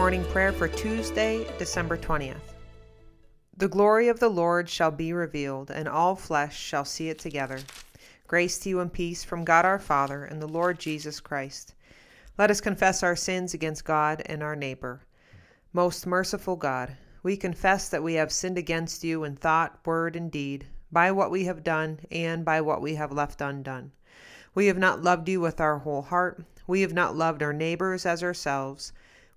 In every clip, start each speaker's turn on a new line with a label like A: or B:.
A: Morning prayer for Tuesday, December 20th. The glory of the Lord shall be revealed, and all flesh shall see it together. Grace to you and peace from God our Father and the Lord Jesus Christ. Let us confess our sins against God and our neighbor. Most merciful God, we confess that we have sinned against you in thought, word, and deed, by what we have done and by what we have left undone. We have not loved you with our whole heart. We have not loved our neighbors as ourselves.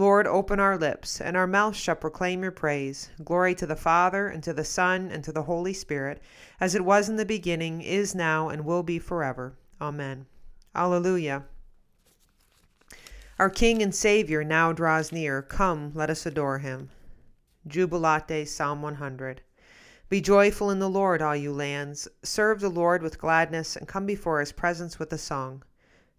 A: Lord, open our lips, and our mouth shall proclaim your praise. Glory to the Father, and to the Son, and to the Holy Spirit, as it was in the beginning, is now, and will be forever. Amen. Alleluia. Our King and Savior now draws near. Come, let us adore him. Jubilate, Psalm 100. Be joyful in the Lord, all you lands. Serve the Lord with gladness, and come before his presence with a song.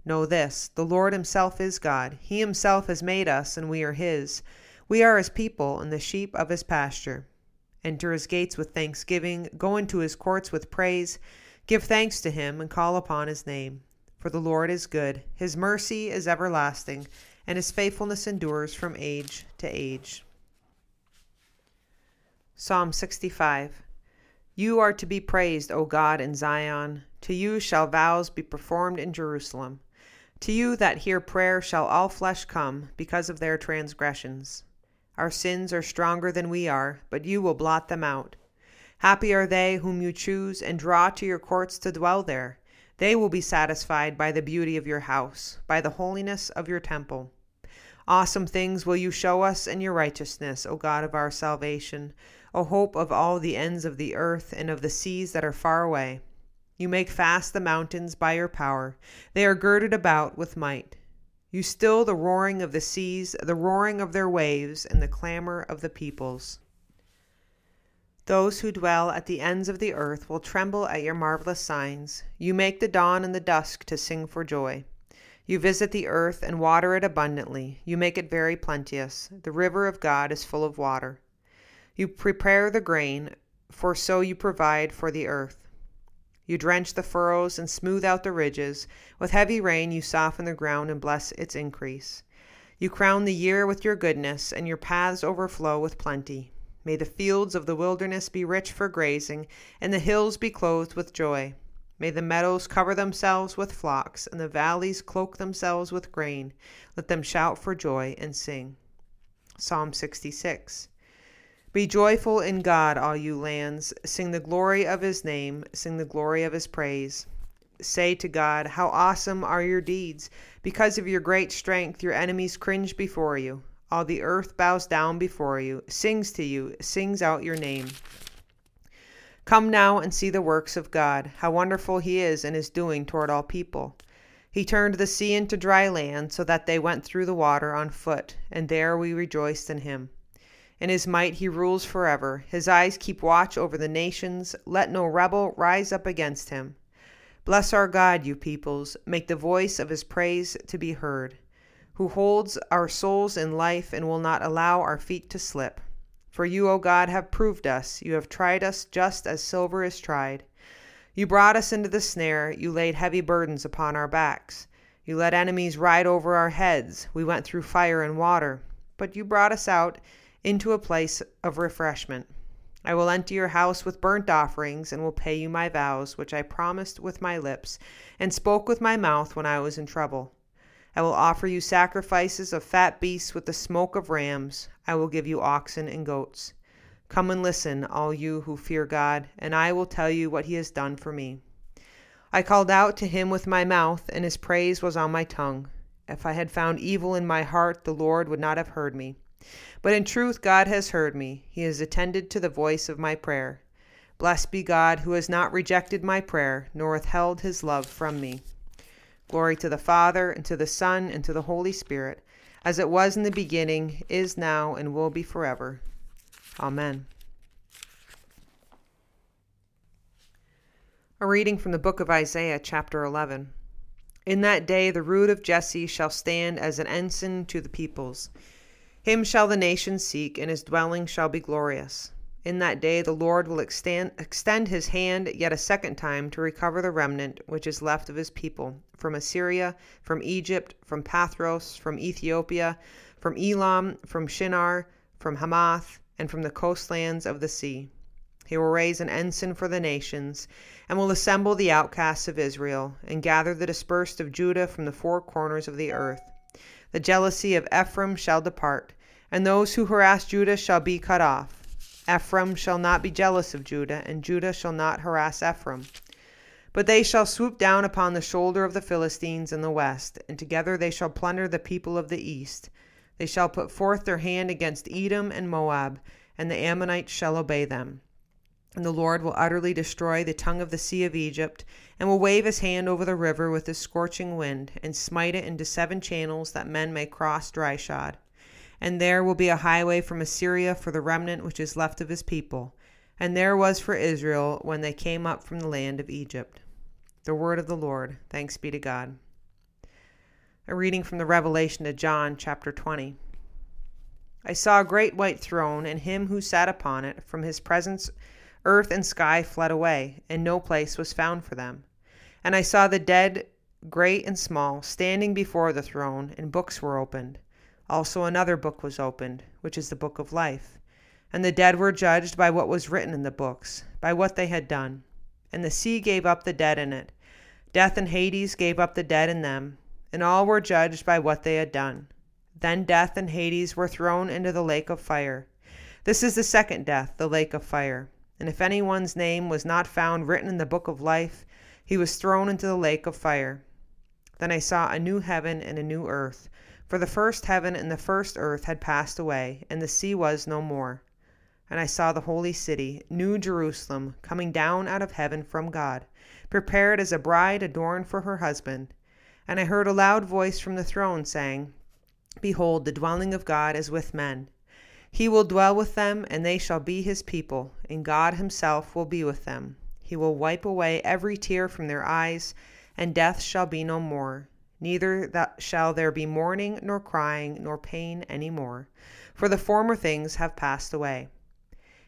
A: Know this the Lord Himself is God. He Himself has made us, and we are His. We are His people, and the sheep of His pasture. Enter His gates with thanksgiving, go into His courts with praise. Give thanks to Him, and call upon His name. For the Lord is good, His mercy is everlasting, and His faithfulness endures from age to age. Psalm 65 You are to be praised, O God, in Zion. To you shall vows be performed in Jerusalem. To you that hear prayer shall all flesh come, because of their transgressions. Our sins are stronger than we are, but you will blot them out. Happy are they whom you choose and draw to your courts to dwell there. They will be satisfied by the beauty of your house, by the holiness of your temple. Awesome things will you show us in your righteousness, O God of our salvation, O hope of all the ends of the earth and of the seas that are far away. You make fast the mountains by your power. They are girded about with might. You still the roaring of the seas, the roaring of their waves, and the clamor of the peoples. Those who dwell at the ends of the earth will tremble at your marvelous signs. You make the dawn and the dusk to sing for joy. You visit the earth and water it abundantly. You make it very plenteous. The river of God is full of water. You prepare the grain, for so you provide for the earth. You drench the furrows and smooth out the ridges. With heavy rain you soften the ground and bless its increase. You crown the year with your goodness, and your paths overflow with plenty. May the fields of the wilderness be rich for grazing, and the hills be clothed with joy. May the meadows cover themselves with flocks, and the valleys cloak themselves with grain. Let them shout for joy and sing. Psalm 66. Be joyful in God, all you lands. Sing the glory of his name, sing the glory of his praise. Say to God, How awesome are your deeds! Because of your great strength, your enemies cringe before you. All the earth bows down before you, sings to you, sings out your name. Come now and see the works of God, how wonderful he is in his doing toward all people. He turned the sea into dry land so that they went through the water on foot, and there we rejoiced in him. In his might he rules forever. His eyes keep watch over the nations. Let no rebel rise up against him. Bless our God, you peoples. Make the voice of his praise to be heard, who holds our souls in life and will not allow our feet to slip. For you, O God, have proved us. You have tried us just as silver is tried. You brought us into the snare. You laid heavy burdens upon our backs. You let enemies ride over our heads. We went through fire and water. But you brought us out into a place of refreshment. I will enter your house with burnt offerings, and will pay you my vows, which I promised with my lips, and spoke with my mouth when I was in trouble. I will offer you sacrifices of fat beasts with the smoke of rams. I will give you oxen and goats. Come and listen, all you who fear God, and I will tell you what he has done for me. I called out to him with my mouth, and his praise was on my tongue. If I had found evil in my heart, the Lord would not have heard me. But in truth, God has heard me. He has attended to the voice of my prayer. Blessed be God, who has not rejected my prayer, nor withheld his love from me. Glory to the Father, and to the Son, and to the Holy Spirit, as it was in the beginning, is now, and will be forever. Amen. A reading from the book of Isaiah, chapter 11. In that day the root of Jesse shall stand as an ensign to the peoples. Him shall the nations seek, and his dwelling shall be glorious. In that day the Lord will extend, extend his hand yet a second time to recover the remnant which is left of his people from Assyria, from Egypt, from Pathros, from Ethiopia, from Elam, from Shinar, from Hamath, and from the coastlands of the sea. He will raise an ensign for the nations, and will assemble the outcasts of Israel, and gather the dispersed of Judah from the four corners of the earth. The jealousy of Ephraim shall depart, and those who harass Judah shall be cut off. Ephraim shall not be jealous of Judah, and Judah shall not harass Ephraim. But they shall swoop down upon the shoulder of the Philistines in the west, and together they shall plunder the people of the east. They shall put forth their hand against Edom and Moab, and the Ammonites shall obey them. And the Lord will utterly destroy the tongue of the sea of Egypt, and will wave his hand over the river with his scorching wind, and smite it into seven channels, that men may cross dryshod. And there will be a highway from Assyria for the remnant which is left of his people. And there was for Israel when they came up from the land of Egypt. The word of the Lord. Thanks be to God. A reading from the Revelation to John, chapter 20. I saw a great white throne, and him who sat upon it, from his presence Earth and sky fled away, and no place was found for them. And I saw the dead, great and small, standing before the throne, and books were opened. Also another book was opened, which is the book of life. And the dead were judged by what was written in the books, by what they had done. And the sea gave up the dead in it. Death and Hades gave up the dead in them, and all were judged by what they had done. Then death and Hades were thrown into the lake of fire. This is the second death, the lake of fire and if anyone's name was not found written in the book of life, he was thrown into the lake of fire. Then I saw a new heaven and a new earth, for the first heaven and the first earth had passed away, and the sea was no more. And I saw the holy city, New Jerusalem, coming down out of heaven from God, prepared as a bride adorned for her husband. And I heard a loud voice from the throne saying, Behold, the dwelling of God is with men he will dwell with them, and they shall be his people, and God himself will be with them. He will wipe away every tear from their eyes, and death shall be no more. Neither shall there be mourning, nor crying, nor pain any more, for the former things have passed away.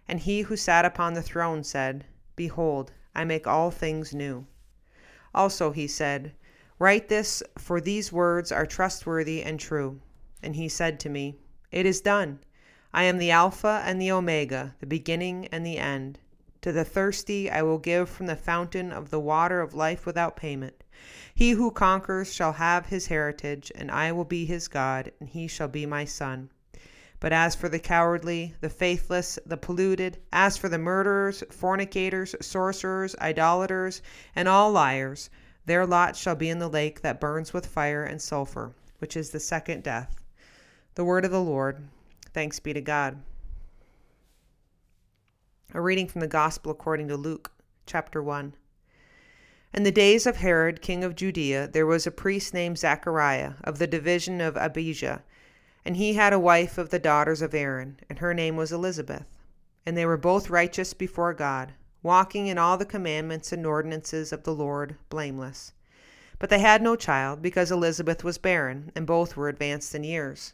A: And he who sat upon the throne said, Behold, I make all things new. Also he said, Write this, for these words are trustworthy and true. And he said to me, It is done. I am the Alpha and the Omega, the beginning and the end. To the thirsty I will give from the fountain of the water of life without payment. He who conquers shall have his heritage, and I will be his God, and he shall be my son. But as for the cowardly, the faithless, the polluted, as for the murderers, fornicators, sorcerers, idolaters, and all liars, their lot shall be in the lake that burns with fire and sulphur, which is the second death. The word of the Lord. Thanks be to God. A reading from the Gospel according to Luke, chapter 1. In the days of Herod, king of Judea, there was a priest named Zachariah of the division of Abijah, and he had a wife of the daughters of Aaron, and her name was Elizabeth. And they were both righteous before God, walking in all the commandments and ordinances of the Lord blameless. But they had no child, because Elizabeth was barren, and both were advanced in years.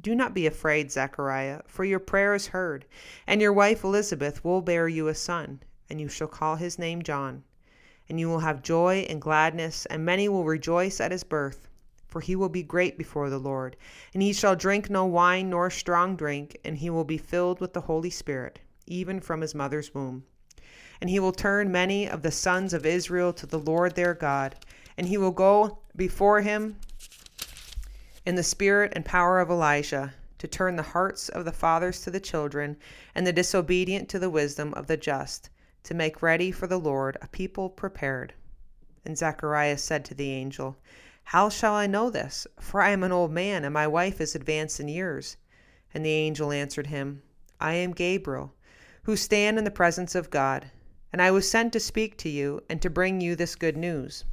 A: do not be afraid, Zechariah, for your prayer is heard, and your wife Elizabeth will bear you a son, and you shall call his name John. And you will have joy and gladness, and many will rejoice at his birth. For he will be great before the Lord, and he shall drink no wine nor strong drink, and he will be filled with the Holy Spirit, even from his mother's womb. And he will turn many of the sons of Israel to the Lord their God, and he will go before him in the spirit and power of Elijah, to turn the hearts of the fathers to the children, and the disobedient to the wisdom of the just, to make ready for the Lord a people prepared. And Zacharias said to the angel, How shall I know this? For I am an old man, and my wife is advanced in years. And the angel answered him, I am Gabriel, who stand in the presence of God, and I was sent to speak to you and to bring you this good news.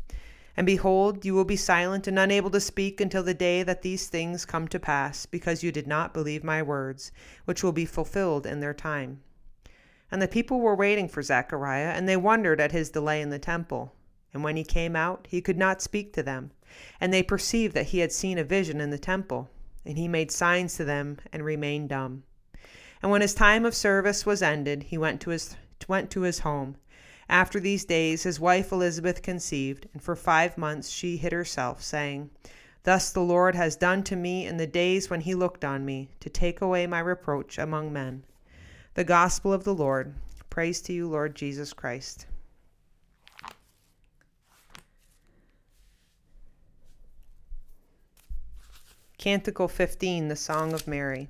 A: And behold, you will be silent and unable to speak until the day that these things come to pass, because you did not believe my words, which will be fulfilled in their time. And the people were waiting for Zechariah, and they wondered at his delay in the temple. And when he came out, he could not speak to them. And they perceived that he had seen a vision in the temple. And he made signs to them and remained dumb. And when his time of service was ended, he went to his, went to his home. After these days, his wife Elizabeth conceived, and for five months she hid herself, saying, Thus the Lord has done to me in the days when he looked on me, to take away my reproach among men. The Gospel of the Lord. Praise to you, Lord Jesus Christ. Canticle 15, the Song of Mary.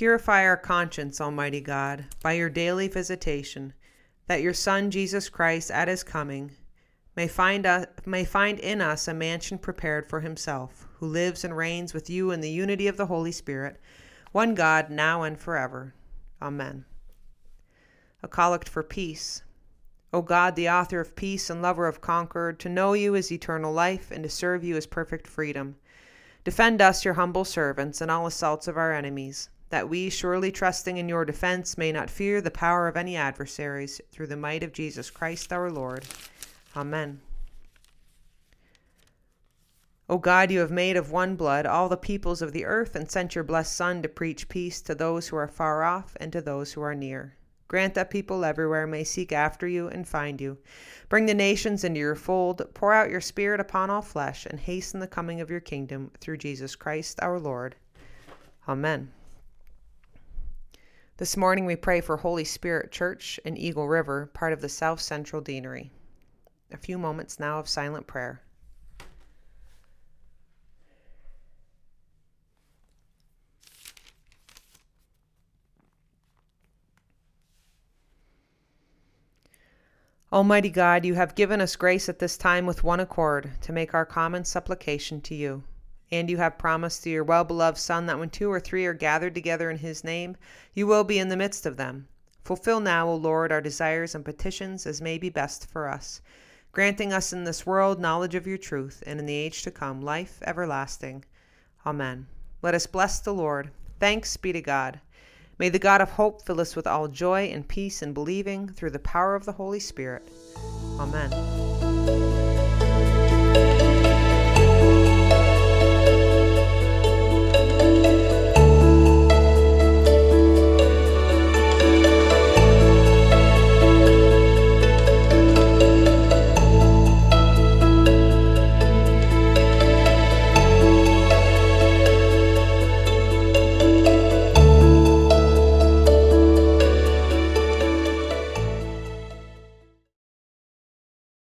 A: Purify our conscience, Almighty God, by your daily visitation, that your Son, Jesus Christ, at his coming, may find, us, may find in us a mansion prepared for himself, who lives and reigns with you in the unity of the Holy Spirit, one God, now and forever. Amen. A collect for peace. O God, the author of peace and lover of concord, to know you is eternal life, and to serve you is perfect freedom. Defend us, your humble servants, in all assaults of our enemies that we, surely trusting in your defense, may not fear the power of any adversaries, through the might of Jesus Christ our Lord. Amen. O God, you have made of one blood all the peoples of the earth, and sent your blessed Son to preach peace to those who are far off and to those who are near. Grant that people everywhere may seek after you and find you. Bring the nations into your fold, pour out your Spirit upon all flesh, and hasten the coming of your kingdom through Jesus Christ our Lord. Amen. This morning we pray for Holy Spirit Church in Eagle River, part of the South Central Deanery. A few moments now of silent prayer. Almighty God, you have given us grace at this time with one accord to make our common supplication to you. And you have promised to your well beloved Son that when two or three are gathered together in his name, you will be in the midst of them. Fulfill now, O Lord, our desires and petitions as may be best for us, granting us in this world knowledge of your truth, and in the age to come life everlasting. Amen. Let us bless the Lord. Thanks be to God. May the God of hope fill us with all joy and peace in believing through the power of the Holy Spirit. Amen.